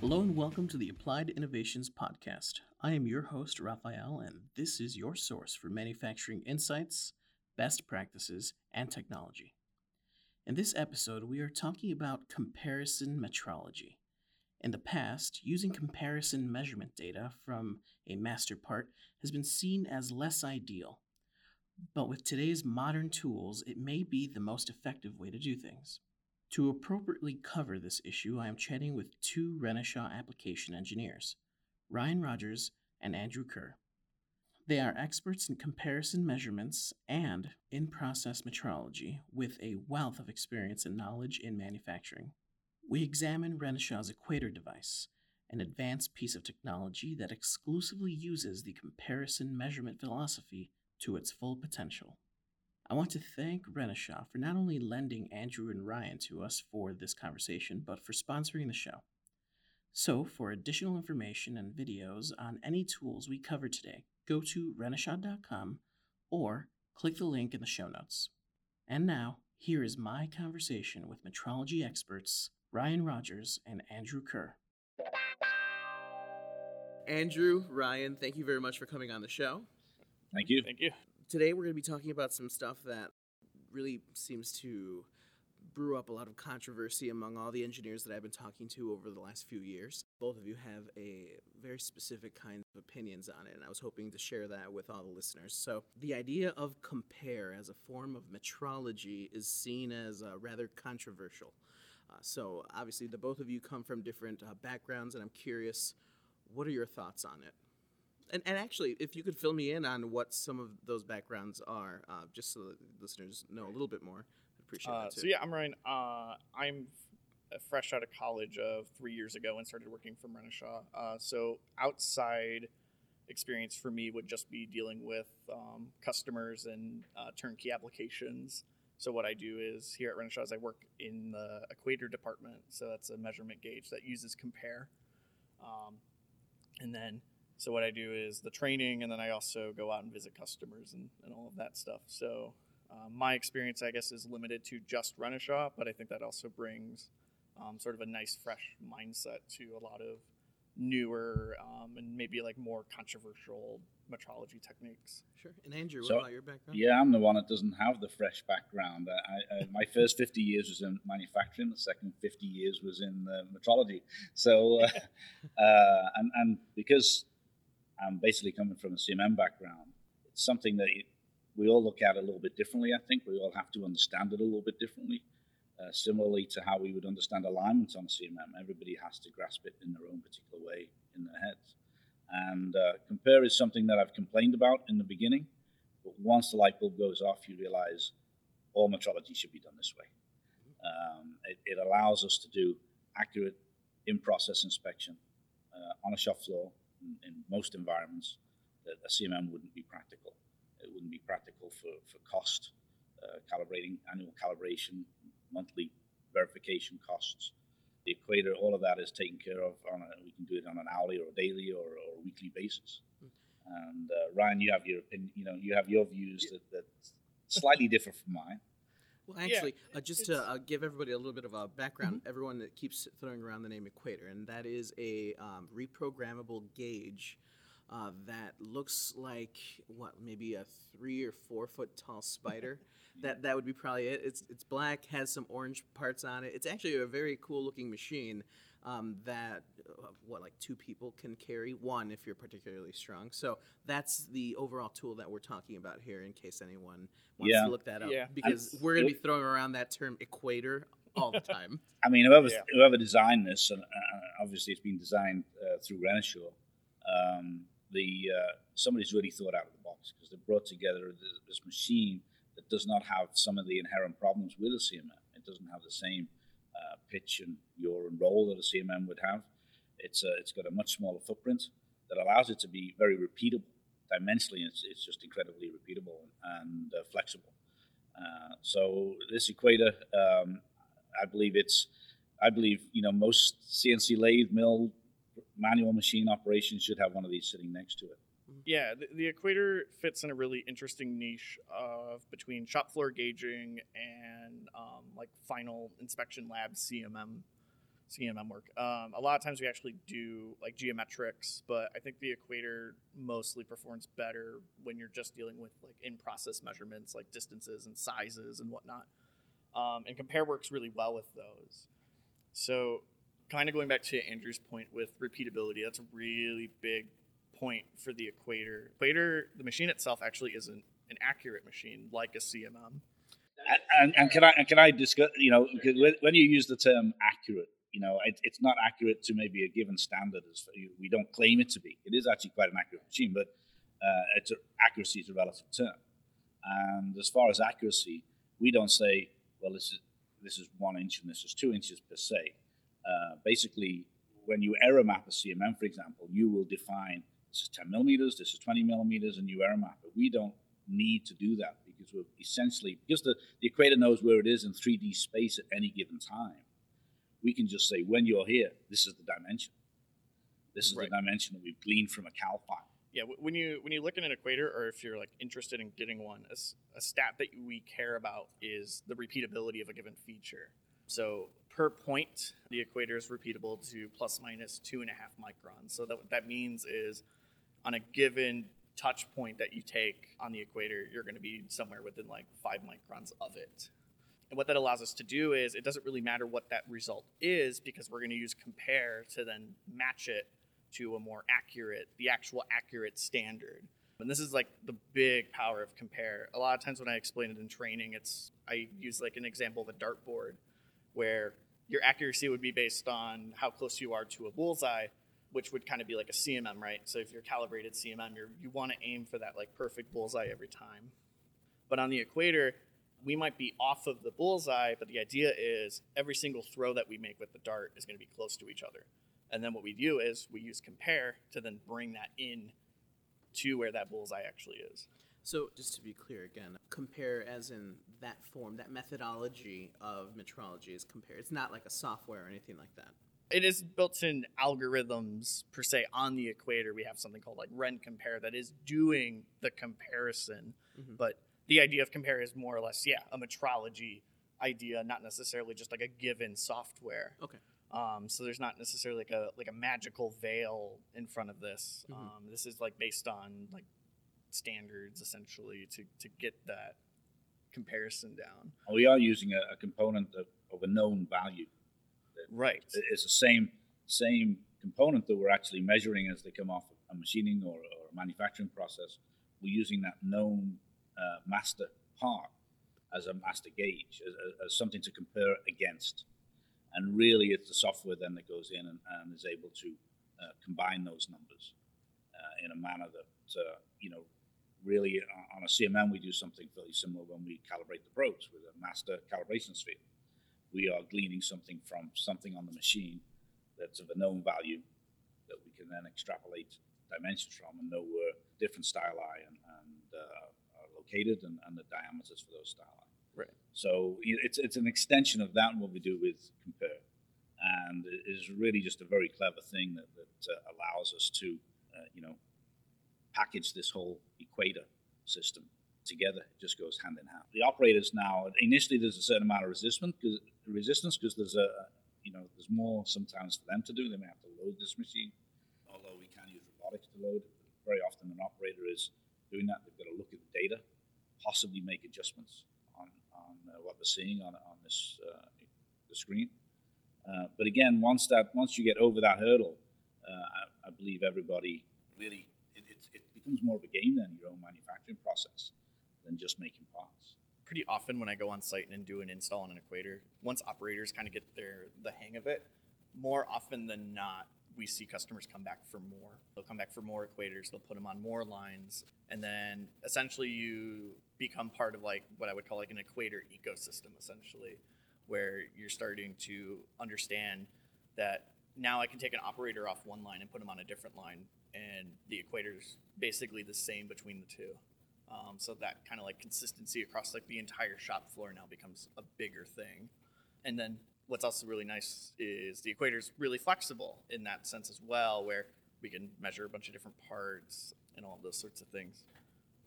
Hello and welcome to the Applied Innovations Podcast. I am your host, Raphael, and this is your source for manufacturing insights, best practices, and technology. In this episode, we are talking about comparison metrology. In the past, using comparison measurement data from a master part has been seen as less ideal. But with today's modern tools, it may be the most effective way to do things. To appropriately cover this issue, I am chatting with two Renishaw application engineers, Ryan Rogers and Andrew Kerr. They are experts in comparison measurements and in process metrology with a wealth of experience and knowledge in manufacturing. We examine Renishaw's Equator device, an advanced piece of technology that exclusively uses the comparison measurement philosophy to its full potential. I want to thank Renishaw for not only lending Andrew and Ryan to us for this conversation, but for sponsoring the show. So, for additional information and videos on any tools we covered today, go to renishaw.com or click the link in the show notes. And now, here is my conversation with metrology experts Ryan Rogers and Andrew Kerr. Andrew, Ryan, thank you very much for coming on the show. Thank you. Thank you. Today we're going to be talking about some stuff that really seems to brew up a lot of controversy among all the engineers that I've been talking to over the last few years. Both of you have a very specific kind of opinions on it, and I was hoping to share that with all the listeners. So, the idea of compare as a form of metrology is seen as uh, rather controversial. Uh, so, obviously, the both of you come from different uh, backgrounds, and I'm curious what are your thoughts on it? And, and actually, if you could fill me in on what some of those backgrounds are, uh, just so that listeners know a little bit more, I'd appreciate Uh, that too. so yeah, I'm Ryan. Uh, I'm f- fresh out of college of three years ago and started working for Renishaw. Uh, so outside experience for me would just be dealing with um, customers and uh, turnkey applications. So what I do is here at Renishaw is I work in the Equator department. So that's a measurement gauge that uses compare. Um, and then so what I do is the training, and then I also go out and visit customers and, and all of that stuff. So um, my experience, I guess, is limited to just Renishaw, but I think that also brings um, sort of a nice, fresh mindset to a lot of newer um, and maybe like more controversial metrology techniques. Sure. And Andrew, what So, about your background? Yeah, I'm the one that doesn't have the fresh background. I, I, my first 50 years was in manufacturing. The second 50 years was in uh, metrology. So, uh, uh, and, and because I'm basically coming from a CMM background, it's something that we all look at a little bit differently. I think we all have to understand it a little bit differently. Uh, similarly to how we would understand alignment on CMM, everybody has to grasp it in their own particular way in their heads. And uh, compare is something that I've complained about in the beginning, but once the light bulb goes off, you realize all metrology should be done this way. Um, it, it allows us to do accurate in-process inspection uh, on a shop floor in, in most environments that a CMM wouldn't be practical. It wouldn't be practical for, for cost, uh, calibrating, annual calibration, monthly verification costs. The equator, all of that is taken care of on a, we can do it on an hourly or daily or, or weekly basis. And uh, Ryan, you have your opinion, you know, you have your views that, that slightly differ from mine. Well, Yeah, actually, uh, just to uh, give everybody a little bit of a background, everyone that keeps throwing around the name Equator, and that is a um, reprogrammable gauge uh, that looks like what maybe a three or four foot tall spider. that that would be probably it. It's it's black, has some orange parts on it. It's actually a very cool looking machine. Um, that uh, what like two people can carry one if you're particularly strong. So that's the overall tool that we're talking about here. In case anyone wants Yeah. to look that up, Yeah. because And- we're going to be throwing around that term equator all the time. I mean, whoever Yeah. whoever designed this, and uh, obviously it's been designed uh, through Renishaw. Um, the uh, somebody's really thought out of the box because they brought together this, this machine that does not have some of the inherent problems with a CMM. It doesn't have the same pitch and your roll that a CMM would have. It's uh, it's got a much smaller footprint that allows it to be very repeatable. Dimensionally, it's, it's just incredibly repeatable and uh, flexible. Uh, so this equator, um, I believe it's, I believe you know most CNC lathe mill manual machine operations should have one of these sitting next to it. Yeah, the, the equator fits in a really interesting niche of between shop floor gauging and um, like final inspection lab CMM CMM work. Um, a lot of times we actually do like geometrics, but I think the equator mostly performs better when you're just dealing with like in process measurements like distances and sizes and whatnot. Um, and compare works really well with those. So, kind of going back to Andrew's point with repeatability, that's a really big point for the equator. Equator, the machine itself actually isn't an accurate machine like a CMM. And, and, can I and can I discuss? You know, when you use the term accurate, you know, it, it's not accurate to maybe a given standard. As we don't claim it to be. It is actually quite an accurate machine, but uh, it's accuracy is a relative term. And as far as accuracy, we don't say, well, this is this is one inch and this is two inches per se. Uh, basically, when you error map a CMM, for example, you will define this is 10 millimeters, this is 20 millimeters, and you error map it. We don't need to do that because we're essentially because the, the equator knows where it is in 3D space at any given time we can just say, when you're here, this is the dimension. This is right. the dimension that we've gleaned from a cal file. Yeah, when you when you look at an equator, or if you're like interested in getting one, a, a stat that we care about is the repeatability of a given feature. So per point, the equator is repeatable to plus minus two and a half microns. So that what that means is, on a given touch point that you take on the equator, you're going to be somewhere within like five microns of it. And what that allows us to do is it doesn't really matter what that result is because we're going to use compare to then match it to a more accurate, the actual accurate standard. And this is like the big power of compare. A lot of times when I explain it in training, it's I use like an example of a dartboard where your accuracy would be based on how close you are to a bullseye, which would kind of be like a CMM, right? So if you're calibrated CMM, you're, you want to aim for that like perfect bullseye every time. But on the equator, we might be off of the bullseye, but the idea is every single throw that we make with the dart is going to be close to each other. And then what we do is we use compare to then bring that in to where that bullseye actually is. So, just to be clear again, compare as in that form, that methodology of metrology is compare. It's not like a software or anything like that. It is built in algorithms per se on the equator. We have something called like Ren compare that is doing the comparison, mm-hmm. but the idea of compare is more or less, yeah, a metrology idea, not necessarily just like a given software. Okay. Um, so there's not necessarily like a like a magical veil in front of this. Mm-hmm. Um, this is like based on like standards essentially to to get that comparison down. We are using a, a component of, of, a known value. Right. It's the same same component that we're actually measuring as they come off a machining or, or a manufacturing process. We're using that known uh, master part as a master gauge, as, as, something to compare against. And really, it's the software then that goes in and, and is able to uh, combine those numbers uh, in a manner that, uh, you know, really on a CMM, we do something fairly similar when we calibrate the probes with a master calibration sphere. We are gleaning something from something on the machine that's of a known value that we can then extrapolate dimensions from and know where different styli and, and uh, located and, and the diameters for those styli. Right. So it's it's an extension of that and what we do with compare, and it is really just a very clever thing that, that uh, allows us to, uh, you know, package this whole equator system together. It just goes hand in hand. The operators now initially there's a certain amount of resistance because resistance because there's a you know there's more sometimes for them to do. They may have to load this machine, although we can use robotics to load. Very often an operator is doing that. They've got to look at the data possibly make adjustments on, on uh, what they're seeing on, on this uh, the screen. Uh, but again, once that once you get over that hurdle, uh, I, I, believe everybody really it, it, it, becomes more of a game than your own manufacturing process than just making parts. Pretty often when I go on site and do an install on an equator, once operators kind of get their the hang of it, more often than not, we see customers come back for more. They'll come back for more equators. They'll put them on more lines, and then essentially you become part of like what I would call like an equator ecosystem, essentially, where you're starting to understand that now I can take an operator off one line and put them on a different line, and the equator's basically the same between the two. Um, so that kind of like consistency across like the entire shop floor now becomes a bigger thing. And then what's also really nice is the equator is really flexible in that sense as well, where we can measure a bunch of different parts and all of those sorts of things.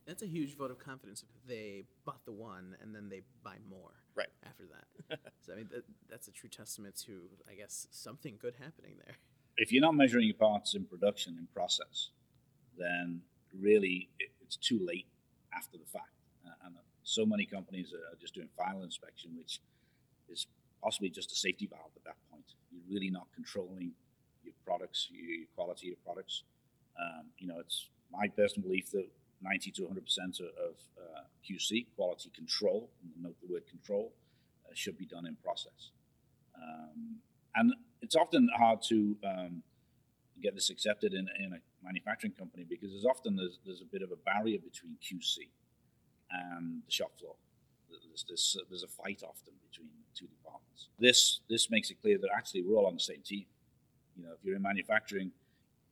That's a huge vote of confidence if they bought the one and then they buy more Right. after that. so I mean, that, that's a true testament to, I guess, something good happening there. If you're not measuring your parts in production, in process, then really it, it's too late after the fact. Uh, and so many companies are just doing final inspection, which is possibly just a safety valve at that point. You're really not controlling your products, your, your quality of products. Um, you know, it's my personal belief that 90 to 100 percent of uh, QC quality control, note the word control, uh, should be done in process. Um, and it's often hard to um, get this accepted in, in, a manufacturing company because there's often there's, there's a bit of a barrier between QC and the shop floor. There's, there's, there's a fight often between the two departments. This this makes it clear that actually we're all on the same team. You know, if you're in manufacturing,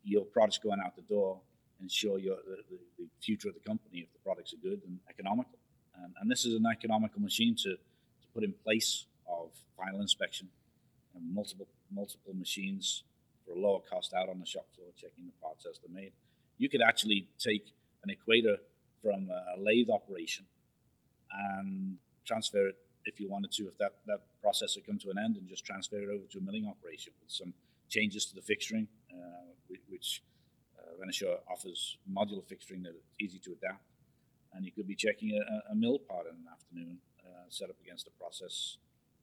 your product's going out the door ensure your, the, the, future of the company if the products are good and economical. And, and this is an economical machine to, to put in place of final inspection and multiple multiple machines for a lower cost out on the shop floor, checking the parts as they're made. You could actually take an equator from a lathe operation and transfer it if you wanted to, if that, that process had come to an end, and just transfer it over to a milling operation with some changes to the fixturing, uh, which Renishaw offers modular fixturing that is easy to adapt. And you could be checking a, a mill part in an afternoon uh, set up against a process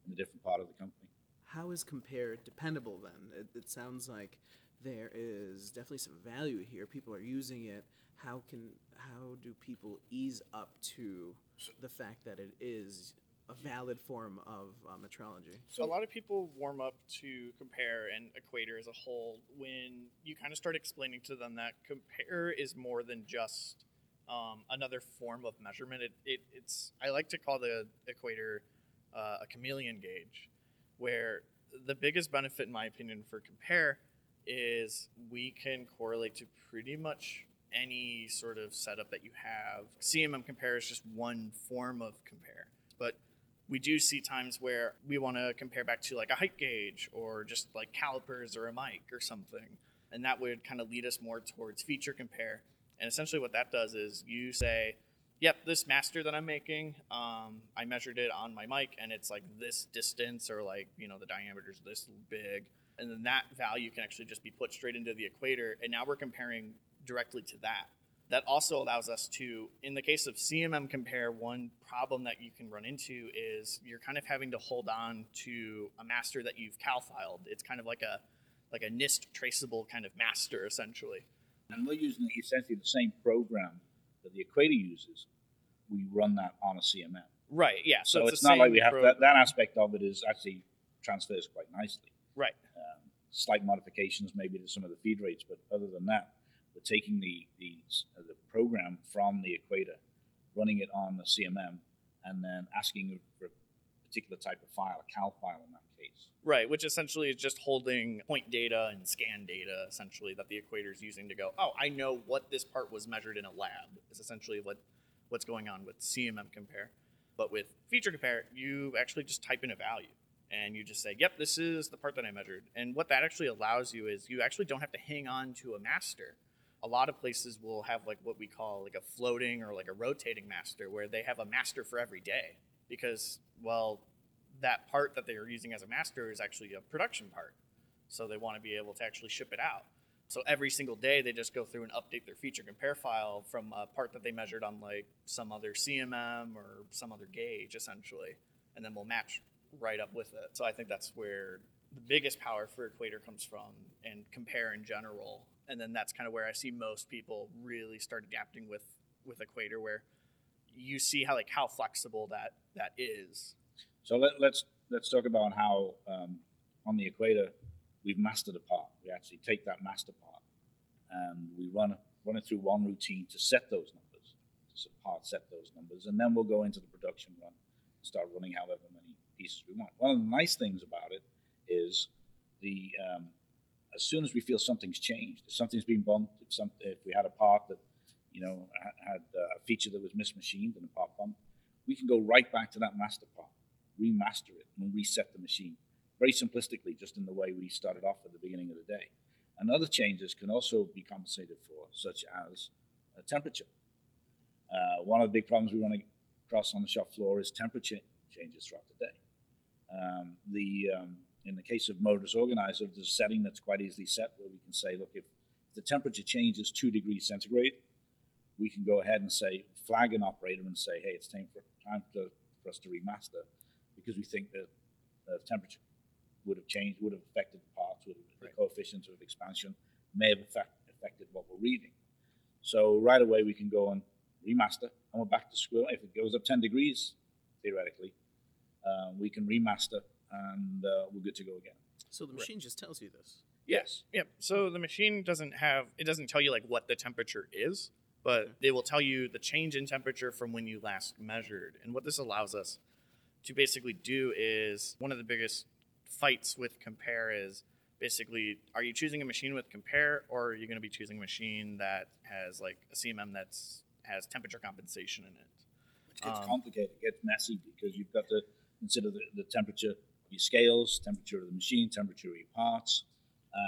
in a different part of the company. How is Compare dependable then? It, it sounds like there is definitely some value here. People are using it. How can how do people ease up to the fact that it is a valid form of uh, metrology. So a lot of people warm up to compare and equator as a whole when you kind of start explaining to them that compare is more than just um, another form of measurement. It, it, it's I like to call the equator uh, a chameleon gauge, where the biggest benefit, in my opinion, for compare is we can correlate to pretty much any sort of setup that you have. CMM compare is just one form of compare, but we do see times where we want to compare back to like a height gauge or just like calipers or a mic or something. And that would kind of lead us more towards feature compare. And essentially, what that does is you say, yep, this master that I'm making, um, I measured it on my mic and it's like this distance or like, you know, the diameter is this big. And then that value can actually just be put straight into the equator. And now we're comparing directly to that that also allows us to, in the case of CMM compare, one problem that you can run into is you're kind of having to hold on to a master that you've cal filed. It's kind of like a like a NIST traceable kind of master essentially. And we're using essentially the same program that the Equator uses. We run that on a CMM. Right. Yeah. So, so it's, it's not like we have that, that aspect of it is actually transfers quite nicely. Right. Um, slight modifications maybe to some of the feed rates, but other than that, we're taking the, the, uh, the program from the equator, running it on the CMM, and then asking for a particular type of file, a cal file in that Right, which essentially is just holding point data and scan data, essentially, that the equator is using to go, oh, I know what this part was measured in a lab, is essentially what, what's going on with CMM compare. But with feature compare, you actually just type in a value and you just say, yep, this is the part that I measured. And what that actually allows you is you actually don't have to hang on to a master a lot of places will have like what we call like a floating or like a rotating master where they have a master for every day because well that part that they are using as a master is actually a production part. So they want to be able to actually ship it out. So every single day they just go through and update their feature compare file from a part that they measured on like some other cmm or some other gauge essentially and then we'll match right up with it. So i think that's where the biggest power for equator comes from and compare in general. And then that's kind of where I see most people really start adapting with with Equator, where you see how like how flexible that that is. So let, us let's, let's talk about how um, on the Equator we've mastered a part. We actually take that master part and we run run it through one routine to set those numbers, to part set those numbers, and then we'll go into the production run, and start running however many pieces we want. One of the nice things about it is the um, as soon as we feel something's changed, if something's been bumped, if, some, if we had a part that, you know, had a feature that was mismachined and a part bumped, we can go right back to that master part, remaster it, and reset the machine. Very simplistically, just in the way we started off at the beginning of the day. And other changes can also be compensated for, such as temperature. Uh, one of the big problems we run across on the shop floor is temperature changes throughout the day. Um, the um, in the case of MODUS Organiser, there's a setting that's quite easily set where we can say, look, if the temperature changes two degrees centigrade, we can go ahead and say flag an operator and say, hey, it's time for time to, for us to remaster because we think that the temperature would have changed, would have affected the parts, would have, right. the coefficients of expansion may have affect, affected what we're reading. So right away we can go and remaster, and we're back to square. If it goes up 10 degrees, theoretically, uh, we can remaster, and uh, we're good to go again. So the machine right. just tells you this. Yes. Yep. So the machine doesn't have it doesn't tell you like what the temperature is, but they will tell you the change in temperature from when you last measured. And what this allows us to basically do is one of the biggest fights with compare is basically are you choosing a machine with compare or are you going to be choosing a machine that has like a cmm that's has temperature compensation in it which gets um, complicated it gets messy because you've got to consider the, the temperature of your scales temperature of the machine temperature of your parts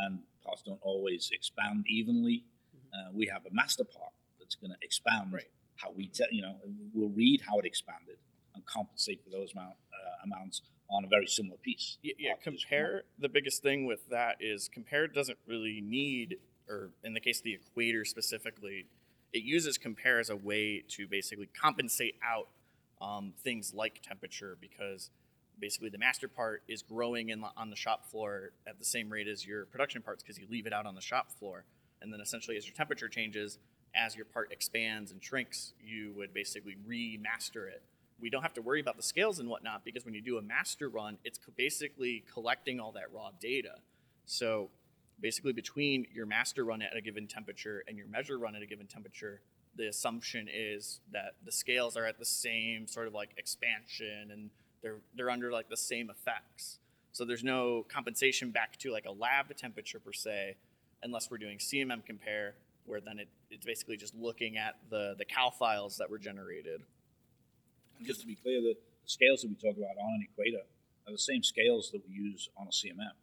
and parts don't always expand evenly mm-hmm. uh, we have a master part that's going to expand right. how we you know we'll read how it expanded and compensate for those amount, uh, amounts on a very similar piece. Yeah, yeah compare. The biggest thing with that is compare doesn't really need, or in the case of the equator specifically, it uses compare as a way to basically compensate out um, things like temperature because basically the master part is growing in on the shop floor at the same rate as your production parts because you leave it out on the shop floor. And then essentially, as your temperature changes, as your part expands and shrinks, you would basically remaster it we don't have to worry about the scales and whatnot because when you do a master run, it's basically collecting all that raw data. So basically, between your master run at a given temperature and your measure run at a given temperature, the assumption is that the scales are at the same sort of like expansion and they're they're under like the same effects. So there's no compensation back to like a lab temperature per se, unless we're doing CMM compare, where then it, it's basically just looking at the the cal files that were generated. Just to be clear, the scales that we talk about on an equator are the same scales that we use on a CMM.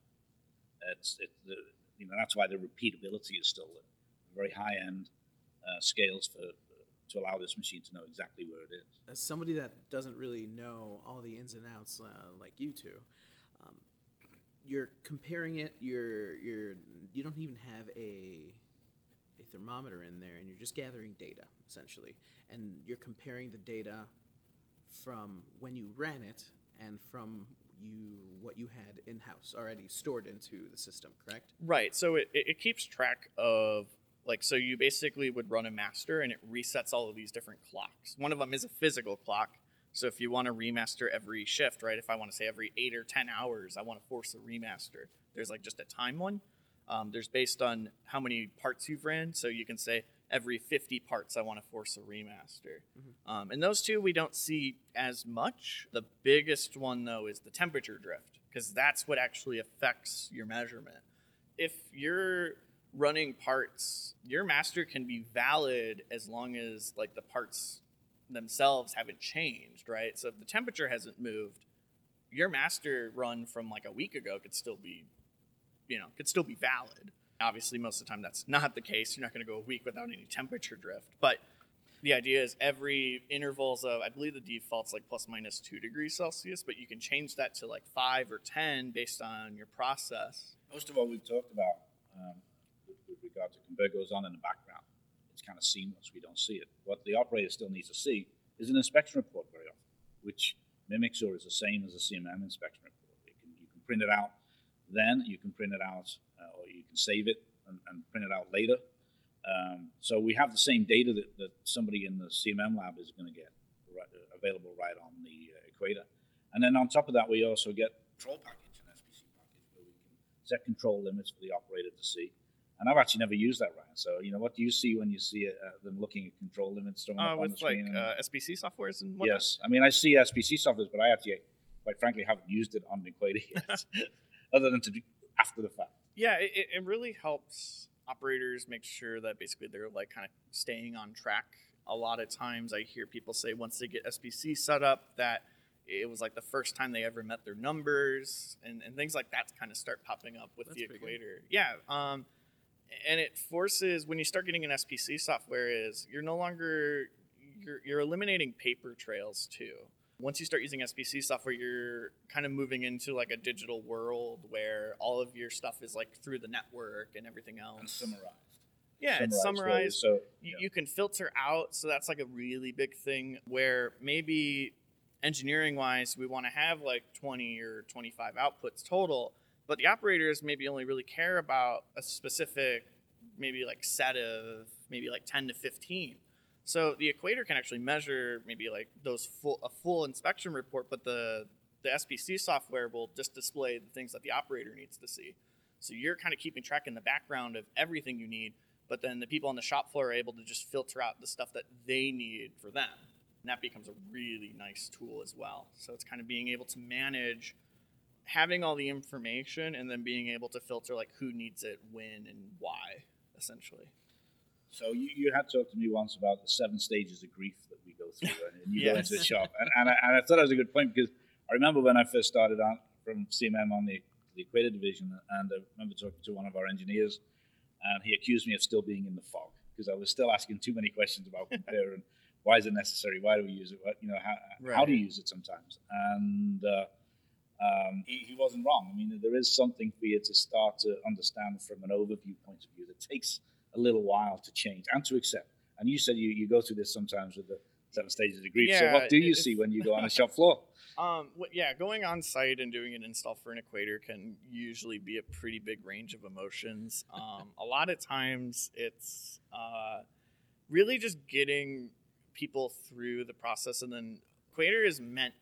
It's, it, the, you know, that's why the repeatability is still very high end uh, scales for to allow this machine to know exactly where it is. As somebody that doesn't really know all the ins and outs uh, like you two, um, you're comparing it. You're you're you don't even have a a thermometer in there, and you're just gathering data essentially, and you're comparing the data from when you ran it and from you what you had in house already stored into the system, correct? Right. So it, it keeps track of like so you basically would run a master and it resets all of these different clocks. One of them is a physical clock. So if you want to remaster every shift, right? If I want to say every eight or ten hours, I want to force a remaster. There's like just a time one. Um, there's based on how many parts you've ran. So you can say every 50 parts I want to force a remaster. Mm-hmm. Um, and those two we don't see as much. The biggest one, though, is the temperature drift, because that's what actually affects your measurement. If you're running parts, your master can be valid as long as like the parts themselves haven't changed, right? So if the temperature hasn't moved, your master run from like a week ago could still be, you know, could still be valid. Obviously, most of the time that's not the case. You're not going to go a week without any temperature drift. But the idea is every intervals of, I believe the default's like plus minus two degrees Celsius, but you can change that to like five or 10 based on your process. Most of what we've talked about um, with, with, regard to compare goes on in the background. It's kind of seamless. We don't see it. What the operator still needs to see is an inspection report very often, which mimics or is the same as a CMM inspection report. You can, you can print it out then, you can print it out save it and, and print it out later. Um, so we have the same data that, that somebody in the CMM lab is going to get right, uh, available right on the uh, equator. And then on top of that, we also get control package and SPC package where we can set control limits for the operator to see. And I've actually never used that, Ryan. So, you know, what do you see when you see uh, them looking at control limits thrown uh, up on the screen? With like uh, SPC softwares and whatnot? Yes. I mean, I see SPC softwares, but I actually, quite frankly, haven't used it on the equator yet, other than to do after the fact yeah, it, it really helps operators make sure that basically they're like kind of staying on track. A lot of times I hear people say once they get SPC set up that it was like the first time they ever met their numbers and, and things like that kind of start popping up with That's the equator. Yeah. Um, and it forces when you start getting an SPC software is you're no longer you're, you're eliminating paper trails too. Once you start using SPC software, you're kind of moving into like a digital world where all of your stuff is like through the network and everything else. And summarized. Yeah, it's Summarized really. summarized. So You, yeah. you can filter out, so that's like a really big thing where maybe engineering wise, we want to have like 20 or 25 outputs total, but the operators maybe only really care about a specific, maybe like set of maybe like 10 to 15. So the equator can actually measure maybe like those full a full inspection report, but the the SPC software will just display the things that the operator needs to see. So you're kind of keeping track in the background of everything you need, but then the people on the shop floor are able to just filter out the stuff that they need for them. And that becomes a really nice tool as well. So it's kind of being able to manage having all the information and then being able to filter like who needs it, when, and why, essentially. So you, you had talked to me once about the seven stages of grief that we go through, and you go into the shop, and, and, I, and I thought that was a good point because I remember when I first started out from CMM on the, the Equator division, and I remember talking to one of our engineers, and he accused me of still being in the fog because I was still asking too many questions about compare and why is it necessary, why do we use it, what you know, how, how to Right. use it sometimes, and. Uh, um, he, he wasn't wrong. I mean, there is something for you to start to understand from an overview point of view that takes a little while to change and to accept. And you said you, you go through this sometimes with the seven stages of grief. so what do you see when you go on the shop floor? Um, yeah, going on site and doing an install for an equator can usually be a pretty big range of emotions. Um, a lot of times it's uh, really just getting people through the process, and then equator is meant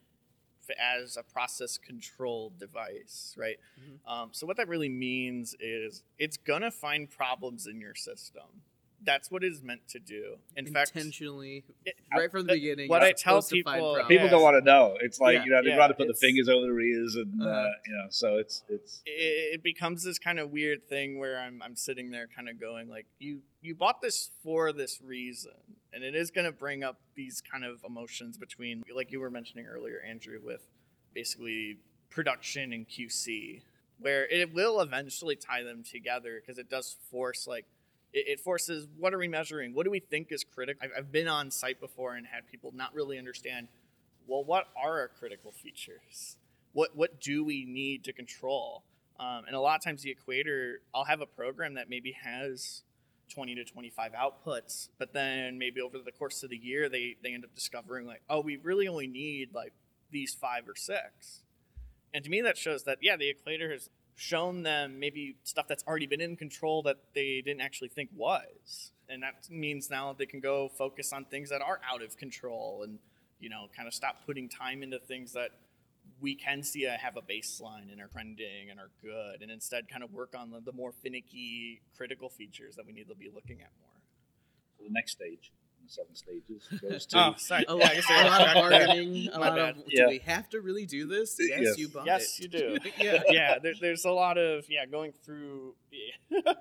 as a process control device, right? Mhm. Um, so what that really means is it's gonna find problems in your system. That's what it's meant to do. In fact, intentionally, it- right from the uh, beginning. what I tell supposed to people- People Yeah. don't want to know. It's like Yeah, you know they'd yeah, rather put the fingers over their ears and uh, Uh-huh. you know. So it's it's it, it becomes this kind of weird thing where I'm, I'm sitting there kind of going like you you bought this for this reason and it is going to bring up these kind of emotions between like you were mentioning earlier andrew with basically production and qc where it will eventually tie them together because it does force like it, forces what are we measuring? What do we think is critical? I've, I've been on site before and had people not really understand well what are our critical features? What what do we need to control? Um, and a lot of times the equator i'll have a program that maybe has 20 to 25 outputs but then maybe over the course of the year they they end up discovering like oh we really only need like these five or six. And to me that shows that yeah the equator has shown them maybe stuff that's already been in control that they didn't actually think was. And that means now they can go focus on things that are out of control and you know kind of stop putting time into things that we can see a, have a baseline and are trending and are good and instead kind of work on the, the more finicky critical features that we need to be looking at more the next stage. The seven stages goes to oh sorry A Yeah, lot, I guess a I lot of back bargaining. A My lot of. Do Yeah. we have to really do this? Yes, Yes. you bought yes it. you do yeah. yeah there, there's a lot of yeah going through yeah,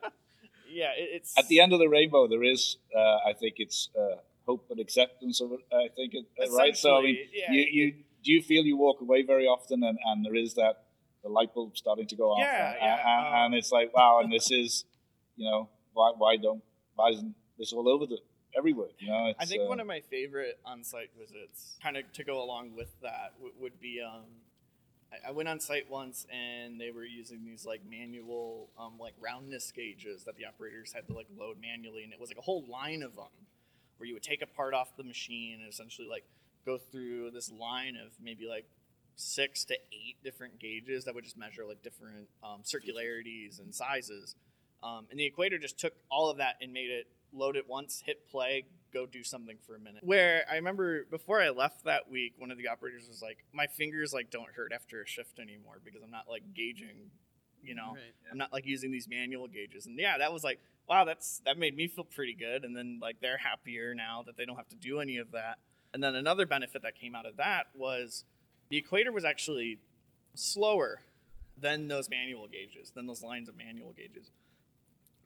yeah it, it's at the end of the rainbow. There is, uh, I think, it's uh, hope and acceptance of it. I think, it, uh, right? So I mean, yeah, you, it- you do you feel you walk away very often and, and there is that the light bulb starting to go off? Yeah, and, yeah, and, um, and it's like wow and this is you know why why don't why isn't this all over the everywhere you know? I think uh, one of my favorite on-site visits, kind of to go along with that, w- would be um, I, I went on site once and they were using these like manual um, like roundness gauges that the operators had to like load manually, and it was like a whole line of them where you would take a part off the machine and essentially like go through this line of maybe like six to eight different gauges that would just measure like different um, circularities and sizes. Um, and the equator just took all of that and made it load it once, hit play, go do something for a minute. Where I remember before I left that week, one of the operators was like, "My fingers like don't hurt after a shift anymore because I'm not like gauging, you know, Right. I'm not like using these manual gauges." And yeah, that was like, wow, that's that made me feel pretty good. And then like they're happier now that they don't have to do any of that. And then another benefit that came out of that was the equator was actually slower than those manual gauges, than those lines of manual gauges.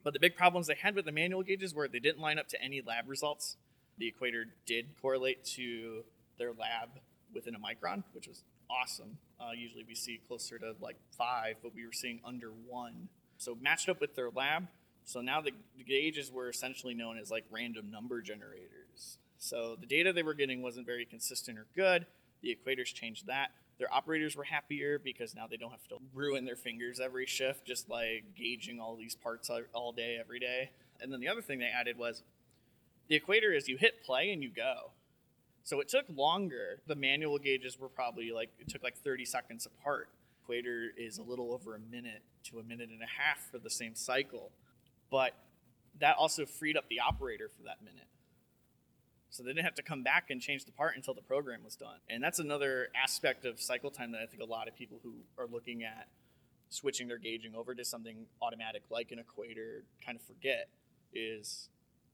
But the big problems they had with the manual gauges were they didn't line up to any lab results. The equator did correlate to their lab within a micron, which was awesome. Uh, usually we see closer to like five, but we were seeing under one. So matched up with their lab. So now the, the gauges were essentially known as like random number generators. So the data they were getting wasn't very consistent or good. The equators changed that. Their operators were happier because now they don't have to ruin their fingers every shift, just like gauging all these parts all- day, every day. And then the other thing they added was the equator is you hit play and you go. So it took longer. The manual gauges were probably like, it took like 30 seconds apart. Equator is a little over a minute to a minute and a half for the same cycle. But that also freed up the operator for that minute. So they didn't have to come back and change the part until the program was done. And that's another aspect of cycle time that I think a lot of people who are looking at switching their gauging over to something automatic like an equator kind of forget is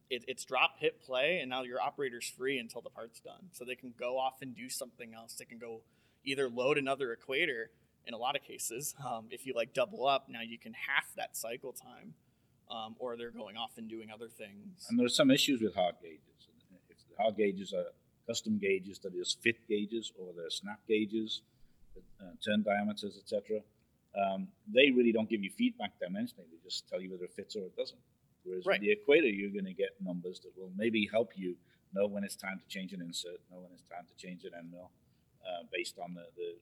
it, it's drop, hit play, and now your operator's free until the part's done. So they can go off and do something else. They can go either load another equator in a lot of cases. Um, if you like double up, now you can half that cycle time. Um, or they're going off and doing other things. And there's some issues with hard gauges. The hard gauges are custom gauges that is fit gauges or they're snap gauges, uh, turn diameters, etc., um, they really don't give you feedback dimensionally. They just tell you whether it fits or it doesn't. Whereas Right. with the equator, you're going to get numbers that will maybe help you know when it's time to change an insert, know when it's time to change an end mill, uh, based on the, the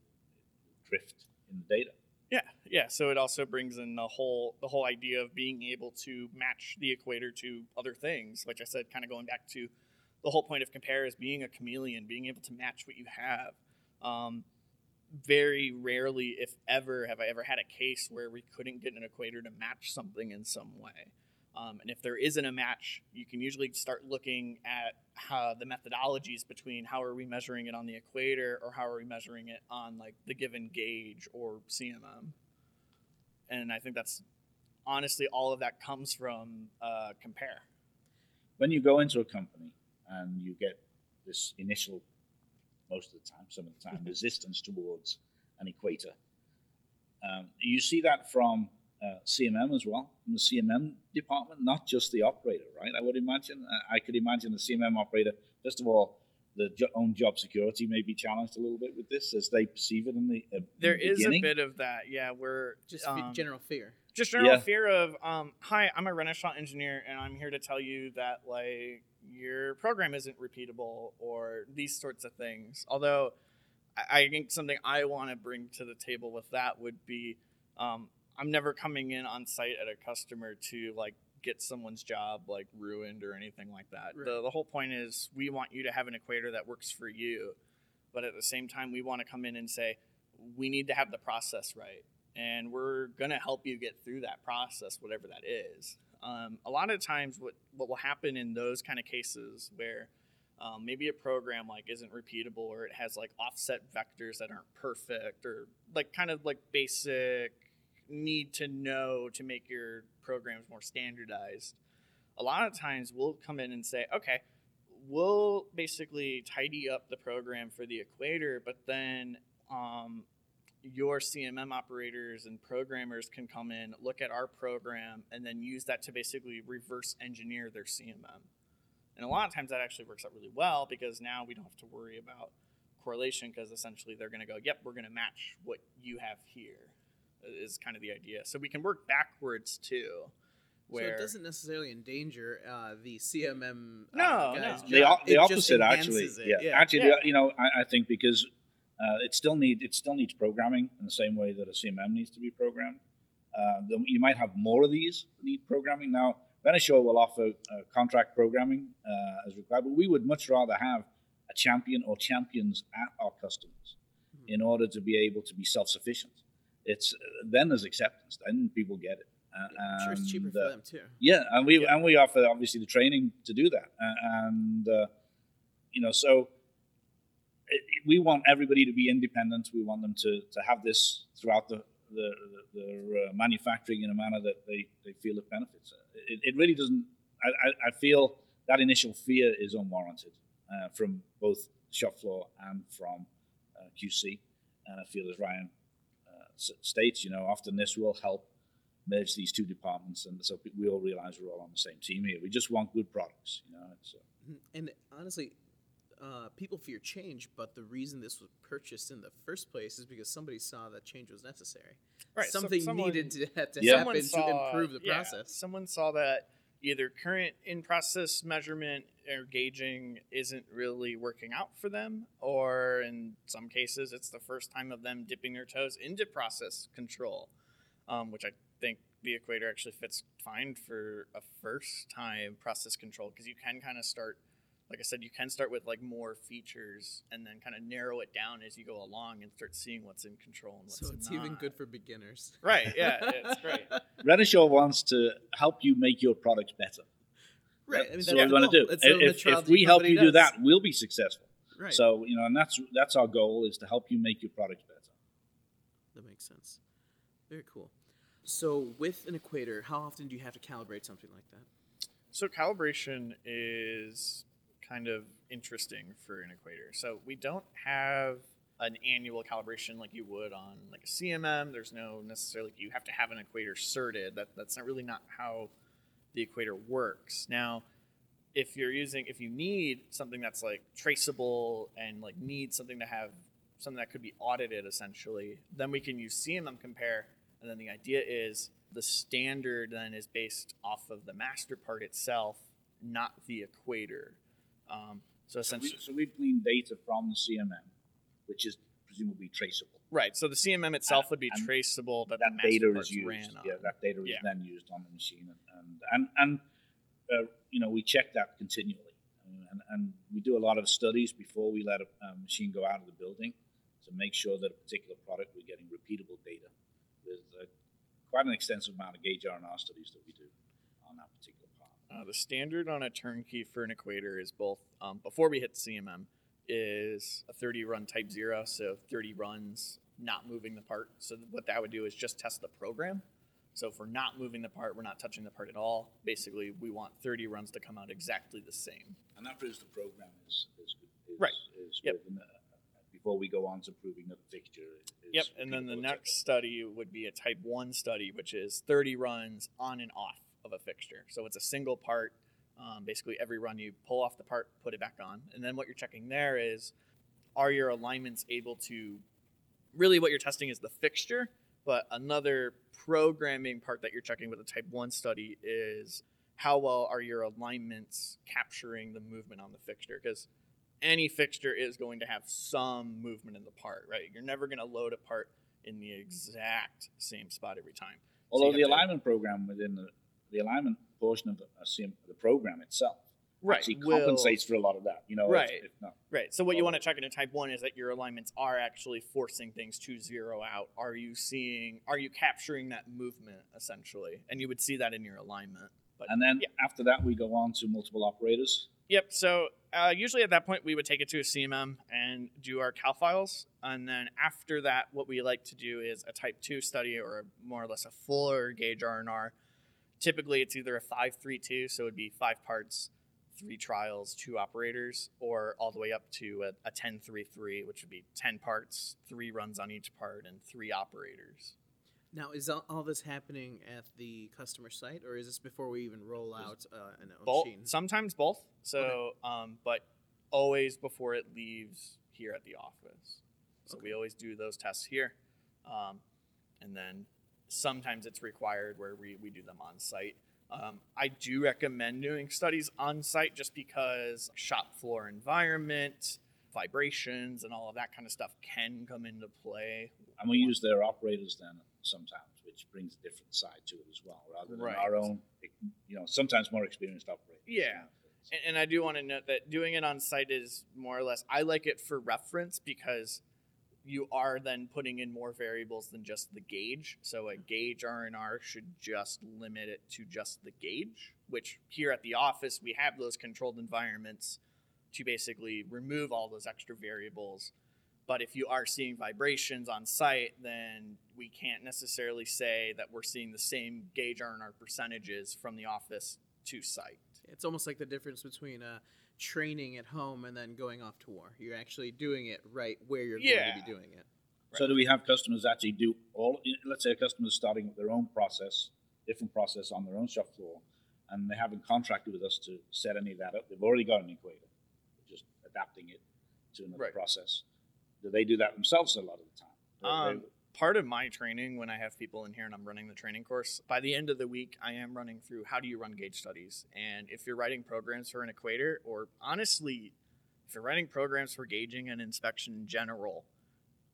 drift in the data. Yeah, yeah. So it also brings in the whole the whole idea of being able to match the equator to other things. Like I said, kind of going back to the whole point of compare is being a chameleon, being able to match what you have. Um, very rarely, if ever, have I ever had a case where we couldn't get an equator to match something in some way. Um, and if there isn't a match, you can usually start looking at how the methodologies between how are we measuring it on the equator or how are we measuring it on like the given gauge or CMM. And I think that's honestly all of that comes from uh, compare. when you go into a company and you get this initial, most of the time, some of the time, resistance towards an equator, um, you see that from uh, CMM as well, from the CMM department, not just the operator, right? I would imagine. Uh, I could imagine the CMM operator, first of all, the jo- own job security may be challenged a little bit with this as they perceive it in the, uh, in There the is a bit of that, yeah. We're Just um, general fear. just general Yeah. fear of um, hi i'm a Renishaw engineer and i'm here to tell you that like your program isn't repeatable or these sorts of things although i, think something i want to bring to the table with that would be um, i'm never coming in on site at a customer to like get someone's job like ruined or anything like that Right. the, the whole point is we want you to have an equator that works for you but at the same time we want to come in and say we need to have the process right and we're gonna help you get through that process, whatever that is. Um, a lot of times, what what will happen in those kind of cases where um, maybe a program like isn't repeatable or it has like offset vectors that aren't perfect or like kind of like basic need to know to make your programs more standardized. A lot of times, we'll come in and say, okay, we'll basically tidy up the program for the equator, but then um, your CMM operators and programmers can come in, look at our program, and then use that to basically reverse engineer their CMM. And a lot of times that actually works out really well because now we don't have to worry about correlation because essentially they're going to go, yep, we're going to match what you have here, is kind of the idea. So we can work backwards too. Where so it doesn't necessarily endanger uh, the CMM uh, No, guys' no. the, the opposite actually enhances it. yeah, actually Yeah. The, you know I, I think because uh, it still need it still needs programming in the same way that a cmm needs to be programmed uh, then you might have more of these that need programming now Renishaw will offer uh, contract programming uh, as required but we would much rather have a champion or champions at our customers Mhm. in order to be able to be self-sufficient it's uh, then there's acceptance then people get it uh, I'm sure it's cheaper for uh, them too. yeah, and we Yeah. and we offer obviously the training to do that, uh, and uh, you know, so we want everybody to be independent. We want them to, to have this throughout the the, the, the uh, manufacturing in a manner that they, they feel it benefits. It, it really doesn't. I, I, I feel that initial fear is unwarranted uh, from both shop floor and from uh, QC, and I feel as Ryan uh, states, you know, often this will help merge these two departments, and so we all realize we're all on the same team here. We just want good products, you know. Uh, Mhm. And honestly, uh, people fear change, but the reason this was purchased in the first place is because somebody saw that change was necessary. Right, so Something someone- needed to, to Yeah. happen to improve the yeah, process. someone saw that either current in process measurement or gauging isn't really working out for them, or in some cases, it's the first time of them dipping their toes into process control, um, which I think the equator actually fits fine for a first time process control because you can kind of start like I said, you can start with like more features and then kind of narrow it down as you go along and start seeing what's in control and what's not. So it's not. even good for beginners. Right, yeah, it's great. Renishaw wants to help you make your product better. Right. I mean, That's that's what we the want to do. That's If, if we help company you do that, we'll be successful. right. So you know, and that's that's our goal is to help you make your product better. that makes sense. Very cool. So with an equator, how often do you have to calibrate something like that? So calibration is kind of interesting for an equator. So we don't have an annual calibration like you would on like a CMM. There's no necessarily you have to have an equator certed. That that's not really not how the equator works. Now, if you're using if you need something that's like traceable and like need something to have something that could be audited essentially, then we can use CMM compare. And then the idea is the standard then is based off of the master part itself, not the equator. Um, so So, we, essentially, so we glean data from the CMM, which is presumably traceable. right. So the CMM itself would be traceable, but that the data is used. Yeah, that data is Yeah. then used on the machine, and and and, and uh, you know we check that continually, and, and we do a lot of studies before we let a, a machine go out of the building to make sure that a particular product we're getting repeatable data. There's uh, quite an extensive amount of gauge R&R studies that we do on that particular part. Uh, the standard on a turnkey for an equator is both um, before we hit CMM is a 30 run type zero, so 30 runs not moving the part. So what that would do is just test the program. So if we're not moving the part, we're not touching the part at all. Basically, we want 30 runs to come out exactly the same. And that proves the program is, is, good- is, Right. is Yep. good. Uh, before we go on to proving that the fixture is Yep, and then the next study would be a type 1 study, which is 30 runs on and off of a fixture. So it's a single part. Um, basically, every run you pull off the part, put it back on. And then what you're checking there is are your alignments able to really what you're testing is the fixture, but another programming part that you're checking with a type 1 study is how well are your alignments capturing the movement on the fixture? Because any fixture is going to have some movement in the part, right? You're never going to load a part in the exact same spot every time. So Although you the have to- alignment program within the, the alignment portion of the, the program itself right. actually will- compensates for a lot of that. You know, Right. If, not. Right. So what you want to check in a type one is that your alignments are actually forcing things to zero out. Are you seeing? Are you capturing that movement essentially? And you would see that in your alignment. But And then yeah. after that, we go on to multiple operators. Yep. So uh, usually at that point, we would take it to a CMM and do our cal files, and then after that, what we like to do is a Type Two study or more or less a fuller gauge R and R. Typically, it's either a five three two, so it'd be five parts, three trials, two operators, or all the way up to a, a 10 3 3, which would be ten parts, three runs on each part, and three operators. Now, is all, this happening at the customer site, or is this before we even roll out uh, an Both, machine? sometimes both. So, um, but always before it leaves here at the office. So we always do those tests here, um, and then sometimes it's required where we, we do them on site. Um, I do recommend doing studies on site just because shop floor environment, vibrations, and all of that kind of stuff can come into play. And we use their operators then sometimes, which brings a different side to it as well, rather than Right. our own, you know, sometimes more experienced operators. Yeah. And, and I do want to note that doing it on site is more or less, I like it for reference because you are then putting in more variables than just the gauge. So a gauge R&R should just limit it to just the gauge, which here at the office, we have those controlled environments to basically remove all those extra variables. But if you are seeing vibrations on site, then we can't necessarily say that we're seeing the same gauge R&R percentages from the office to site. It's almost like the difference between uh, training at home and then going off to war. You're actually doing it right where you're going to be doing it. So do we have customers actually do all? Let's say a customer is starting with their own process, different process on their own shop floor, and they haven't contracted with us to set any of that up. They've already got an equator, just adapting it to another Right. process. Do they do that themselves a lot of the time? Um, part of my training when I have people in here and I'm running the training course, by the end of the week, I am running through how do you run gauge studies. And if you're writing programs for an equator, or honestly, if you're writing programs for gauging and inspection in general,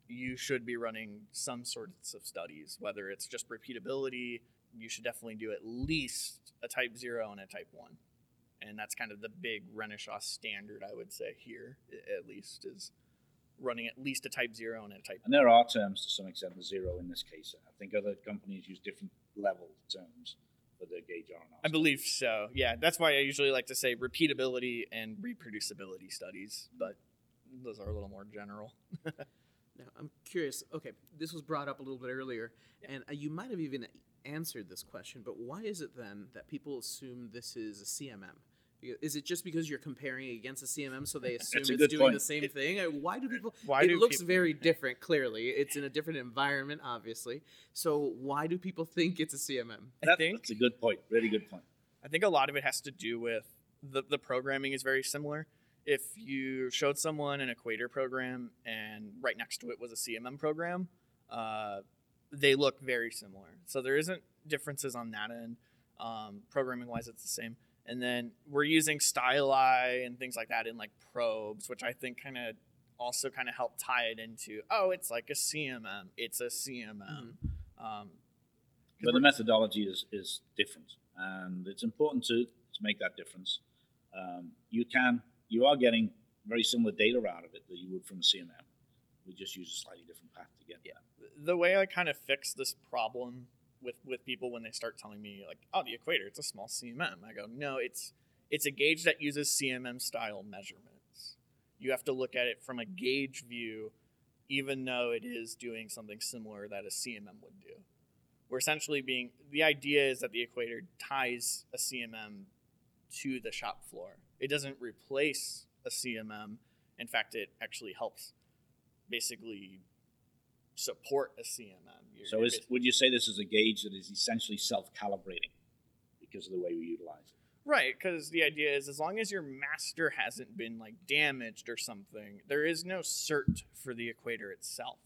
you should be running some sorts of studies, whether it's just repeatability, you should definitely do at least a type zero and a type one. And that's kind of the big Renishaw standard, I would say, here, at least, is running at least a type zero and a type. And there are terms to some extent the zero in this case. I think other companies use different level terms for the gauge R&R. I believe so. Yeah, that's why I usually like to say repeatability and reproducibility studies, but those are a little more general. now, I'm curious. Okay, this was brought up a little bit earlier, and uh, you might have even answered this question, but why is it then that people assume this is a CMM? Is it just because you're comparing against a CMM, so they assume it's doing point. the same thing? Why do people? Why it do looks people, very different. Clearly, it's in a different environment, obviously. So why do people think it's a CMM? I think that's a good point. Really good point. I think a lot of it has to do with the the programming is very similar. If you showed someone an Equator program and right next to it was a CMM program, uh, they look very similar. So there isn't differences on that end. Um, programming wise, it's the same and then we're using styli and things like that in like probes, which I think kind of also kind of help tie it into oh, it's like a CMM, it's a CMM. Mm-hmm. Um, but the methodology is is different, and it's important to to make that difference. Um, you can you are getting very similar data out of it that you would from a CMM. We just use a slightly different path to get yeah. The way I kind of fix this problem with with people when they start telling me like, oh, the equator, it's a small CMM. I go, no, it's it's a gauge that uses CMM style measurements. You have to look at it from a gauge view, even though it is doing something similar that a CMM would do. We're essentially being the idea is that the equator ties a CMM to the shop floor. It doesn't replace a CMM. In fact, it actually helps basically support a CMM. You're, so, is, would you say this is a gauge that is essentially self-calibrating because of the way we utilize it? Right, because the idea is as long as your master hasn't been like damaged or something, there is no cert for the equator itself.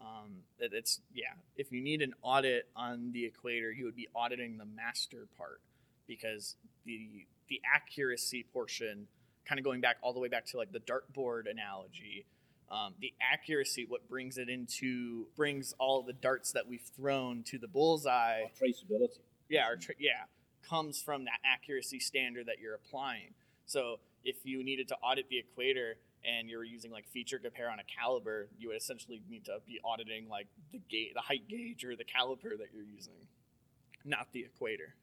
Um, it, it's yeah. If you need an audit on the equator, you would be auditing the master part because the the accuracy portion, kind of going back all the way back to like the dartboard analogy, um, the accuracy, what brings it into, brings all the darts that we've thrown to the bullseye. traceability. Yeah, or tra- yeah, comes from that accuracy standard that you're applying. So if you needed to audit the equator and you're using like feature compare on a caliper, you would essentially need to be auditing like the gauge, the height gauge or the caliper that you're using, not the equator.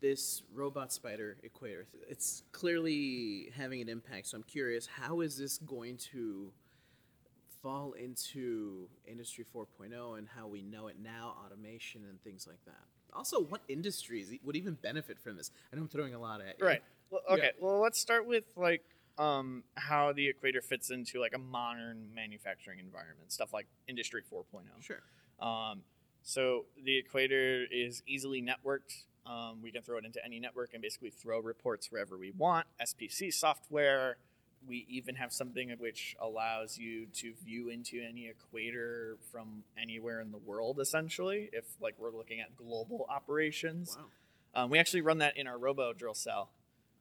This robot spider equator, it's clearly having an impact. So I'm curious, how is this going to fall into Industry 4.0 and how we know it now, automation and things like that. Also, what industries would even benefit from this? I know I'm throwing a lot at you. Right. Well, okay. Yeah. Well, let's start with like um, how the equator fits into like a modern manufacturing environment, stuff like Industry 4.0. Sure. Um, so the equator is easily networked. Um, we can throw it into any network and basically throw reports wherever we want. SPC software, we even have something which allows you to view into any equator from anywhere in the world essentially if like we're looking at global operations. Wow. um, we actually run that in our robo drill cell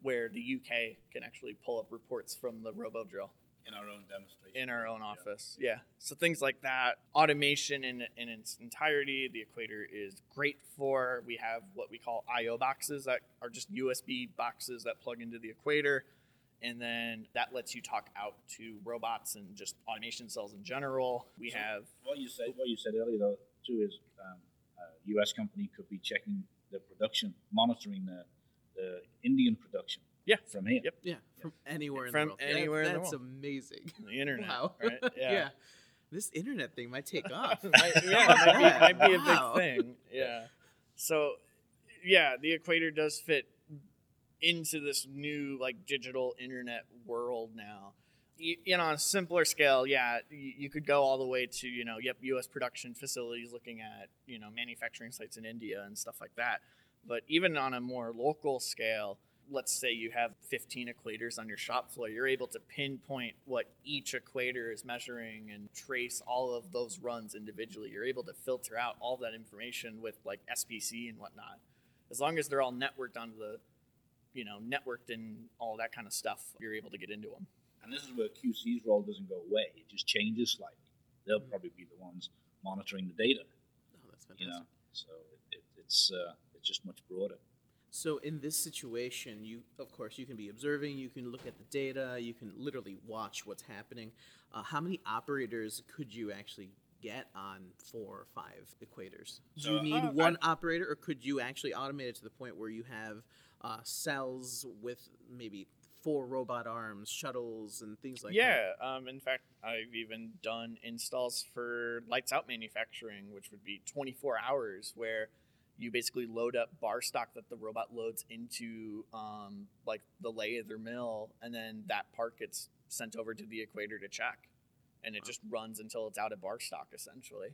where the uk can actually pull up reports from the robo drill. In our own demonstration. In our own office yeah, yeah. so things like that automation in, in its entirety the equator is great for. We have what we call io boxes that are just usb boxes that plug into the equator and then that lets you talk out to robots and just automation cells in general. We so have what you said. What you said earlier, though, too, is um, a U.S. company could be checking the production, monitoring the, the Indian production. Yeah, from here. Yep. Yeah, from anywhere from in the world. anywhere that, in the world. That's amazing. The internet. Wow. Right? Yeah. yeah. This internet thing might take off. might, yeah, might be, might be wow. a big thing. Yeah. So, yeah, the equator does fit into this new like digital internet world now. You, you know, on a simpler scale, yeah, you, you, could go all the way to you know, yep, U.S. production facilities looking at you know manufacturing sites in India and stuff like that. But even on a more local scale, let's say you have 15 equators on your shop floor, you're able to pinpoint what each equator is measuring and trace all of those runs individually. You're able to filter out all that information with like SPC and whatnot. As long as they're all networked onto the, you know, networked and all that kind of stuff, you're able to get into them. And this is where QC's role doesn't go away; it just changes slightly. They'll probably be the ones monitoring the data. Oh, that's You fantastic. know, so it, it, it's uh, it's just much broader. So in this situation, you of course you can be observing, you can look at the data, you can literally watch what's happening. Uh, how many operators could you actually get on four or five equators? Do you need uh, one operator, or could you actually automate it to the point where you have uh, cells with maybe four robot arms, shuttles, and things like that? yeah, um, in fact, I've even done installs for lights out manufacturing, which would be 24 hours, where you basically load up bar stock that the robot loads into um, like the lathe or mill, and then that part gets sent over to the equator to check, and it just runs until it's out of bar stock. Essentially,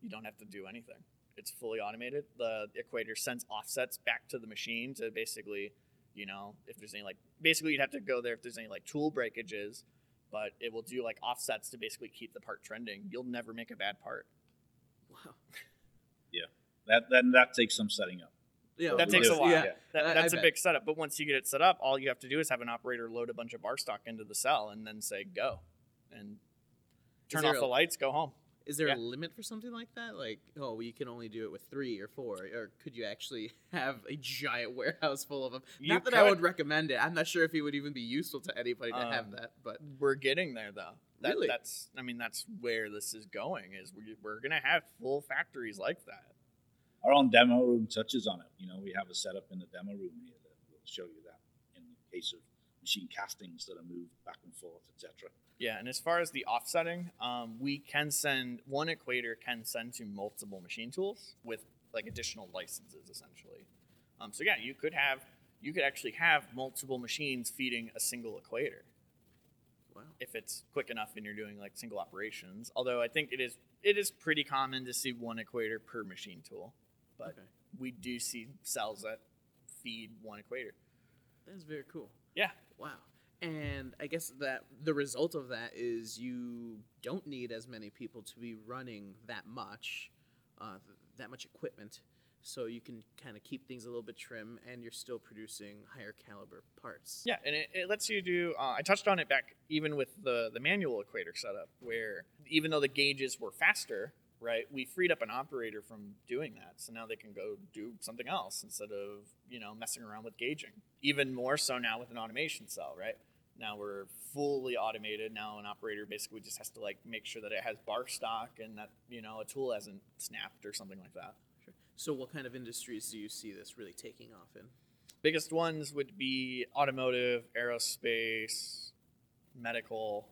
you don't have to do anything. It's fully automated. The equator sends offsets back to the machine to basically, you know, if there's any like basically you'd have to go there if there's any like tool breakages, but it will do like offsets to basically keep the part trending. You'll never make a bad part. Wow. Yeah. That then that takes some setting up. Yeah, That takes a while. Yeah, That, I- I that's a bet. big setup. But once you get it set up, all you have to do is have an operator load a bunch of bar stock into the cell and then say go, and turn off a- the lights, go home. Is there Yeah. a limit for something like that? Like, oh, you can only do it with three or four, or could you actually have a giant warehouse full of them? You not that I would recommend it. I'm not sure if it would even be useful to anybody to have Um, that, but We're getting there though. That, Really? That's I mean that's where this is going. Is we, we're gonna have full factories like that. Our own demo room touches on it. You know, we have a setup in the demo room here that will show you that in the case of machine castings that are moved back and forth, etc. Yeah, and as far as the offsetting, um, we can send one equator can send to multiple machine tools with like additional licenses essentially. Um, so yeah, you could have you could actually have multiple machines feeding a single equator wow. if it's quick enough and you're doing like single operations. Although I think it is it is pretty common to see one equator per machine tool, but Okay. we do see cells that feed one equator. That's very cool. Yeah. Wow. And I guess that the result of that is you don't need as many people to be running that much, uh, that much equipment, so you can kind of keep things a little bit trim, and you're still producing higher caliber parts. Yeah, and it, it lets you do. Uh, I touched on it back even with the the manual equator setup, where even though the gauges were faster, right, we freed up an operator from doing that, so now they can go do something else instead of you know messing around with gauging. Even more so now with an automation cell, right? Now we're fully automated. Now an operator basically just has to like make sure that it has bar stock and that you know a tool hasn't snapped or something like that. Sure. So, what kind of industries do you see this really taking off in? biggest ones would be automotive, aerospace, medical,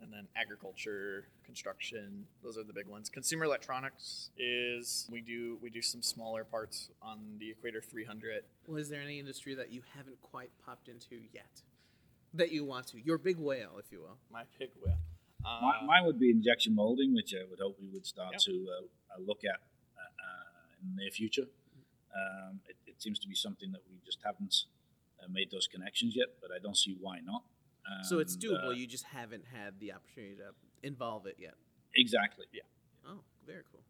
and then agriculture, construction. Those are the big ones. Consumer electronics is we do we do some smaller parts on the Equator 300. Well, is there any industry that you haven't quite popped into yet that you want to? Your big whale, if you will. My big whale. Uh, Mi- Mine would be injection molding, which I would hope we would start Yep. to uh, uh, look at uh, uh, in the near future. Um, it, it seems to be something that we just haven't uh, made those connections yet, but I don't see why not. So it's doable. uh, you just haven't had the opportunity to involve it yet. exactly. Yeah. Oh, very cool.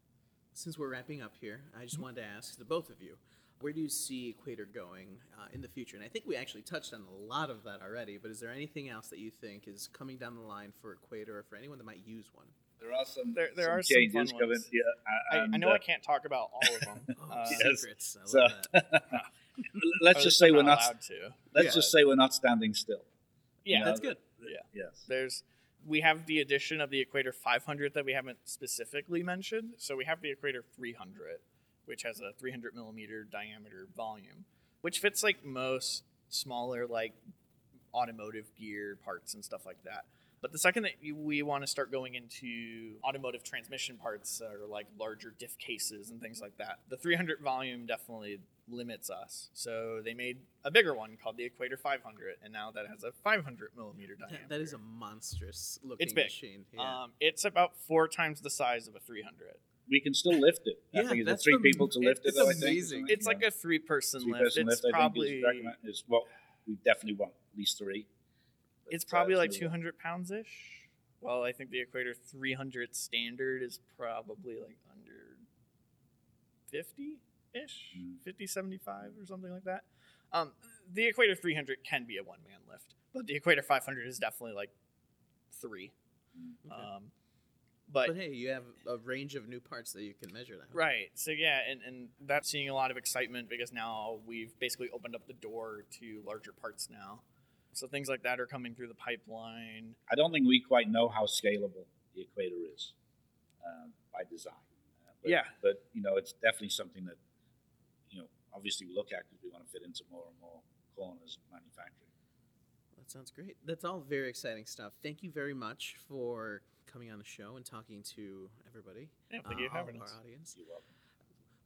Since we're wrapping up here, I just wanted to ask the both of you, where do you see Equator going uh, in the future? And I think we actually touched on a lot of that already, but is there anything else that you think is coming down the line for Equator or for anyone that might use one? There are some There- there some are some fun changes coming. ones. Yeah, I, and, I know uh, I can't talk about all of them. Oh, Uh, Yes. secrets. I love So that. let's just I'm say we're not. to. Let's Yeah. just say we're not standing still. Yeah, know, That's good. Yeah. Yes. There's we have the addition of the Equator 500 that we haven't specifically mentioned. So we have the Equator 300, which has a 300 millimeter diameter volume, which fits like most smaller like automotive gear parts and stuff like that. But the second that we want to start going into automotive transmission parts or like larger diff cases and things like that, the 300 volume definitely limits us. So they made a bigger one called the Equator 500, and now that has a 500 millimeter diameter. That- that is a monstrous looking It's big. machine. Yeah. Um, it's about four times the size of a 300. we can still lift it. I Yeah, think it's that's three the- people to lift it. it's though, I think, amazing. isn't? It's like a three person three lift. person It's lift. I probably think is, is what we definitely want at least three. it's But, uh, probably like so- 200 pounds ish. Well, I think the Equator 300 standard is probably like under 50 ish, Mm. 50, 75 or something like that. Um, the Equator 300 can be a one man lift, but the Equator 500 is definitely like three. Okay. Um, but, but hey, you have a range of new parts that you can measure now. right, so yeah, and, and that's seeing a lot of excitement because now we've basically opened up the door to larger parts now. So things like that are coming through the pipeline. I don't think we quite know how scalable the equator is um, by design. Uh, but, Yeah. But, you know, it's definitely something that, you know, obviously we look at because we want to fit into more and more corners of manufacturing. That sounds great. That's all very exciting stuff. Thank you very much for coming on the show and talking to everybody, Yeah, thank uh, you for having of us. our audience. You're welcome.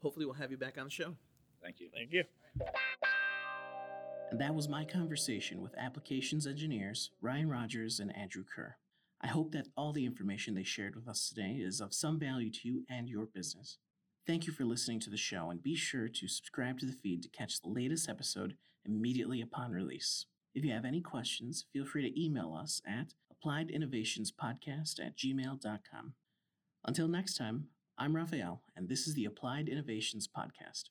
Hopefully, we'll have you back on the show. Thank you. Thank you. And that was my conversation with applications engineers Ryan Rogers and Andrew Kerr. I hope that all the information they shared with us today is of some value to you and your business. Thank you for listening to the show, and be sure to subscribe to the feed to catch the latest episode immediately upon release. If you have any questions, feel free to email us at appliedinnovationspodcast at gmail.com. Until next time, I'm Raphael, and this is the Applied Innovations Podcast.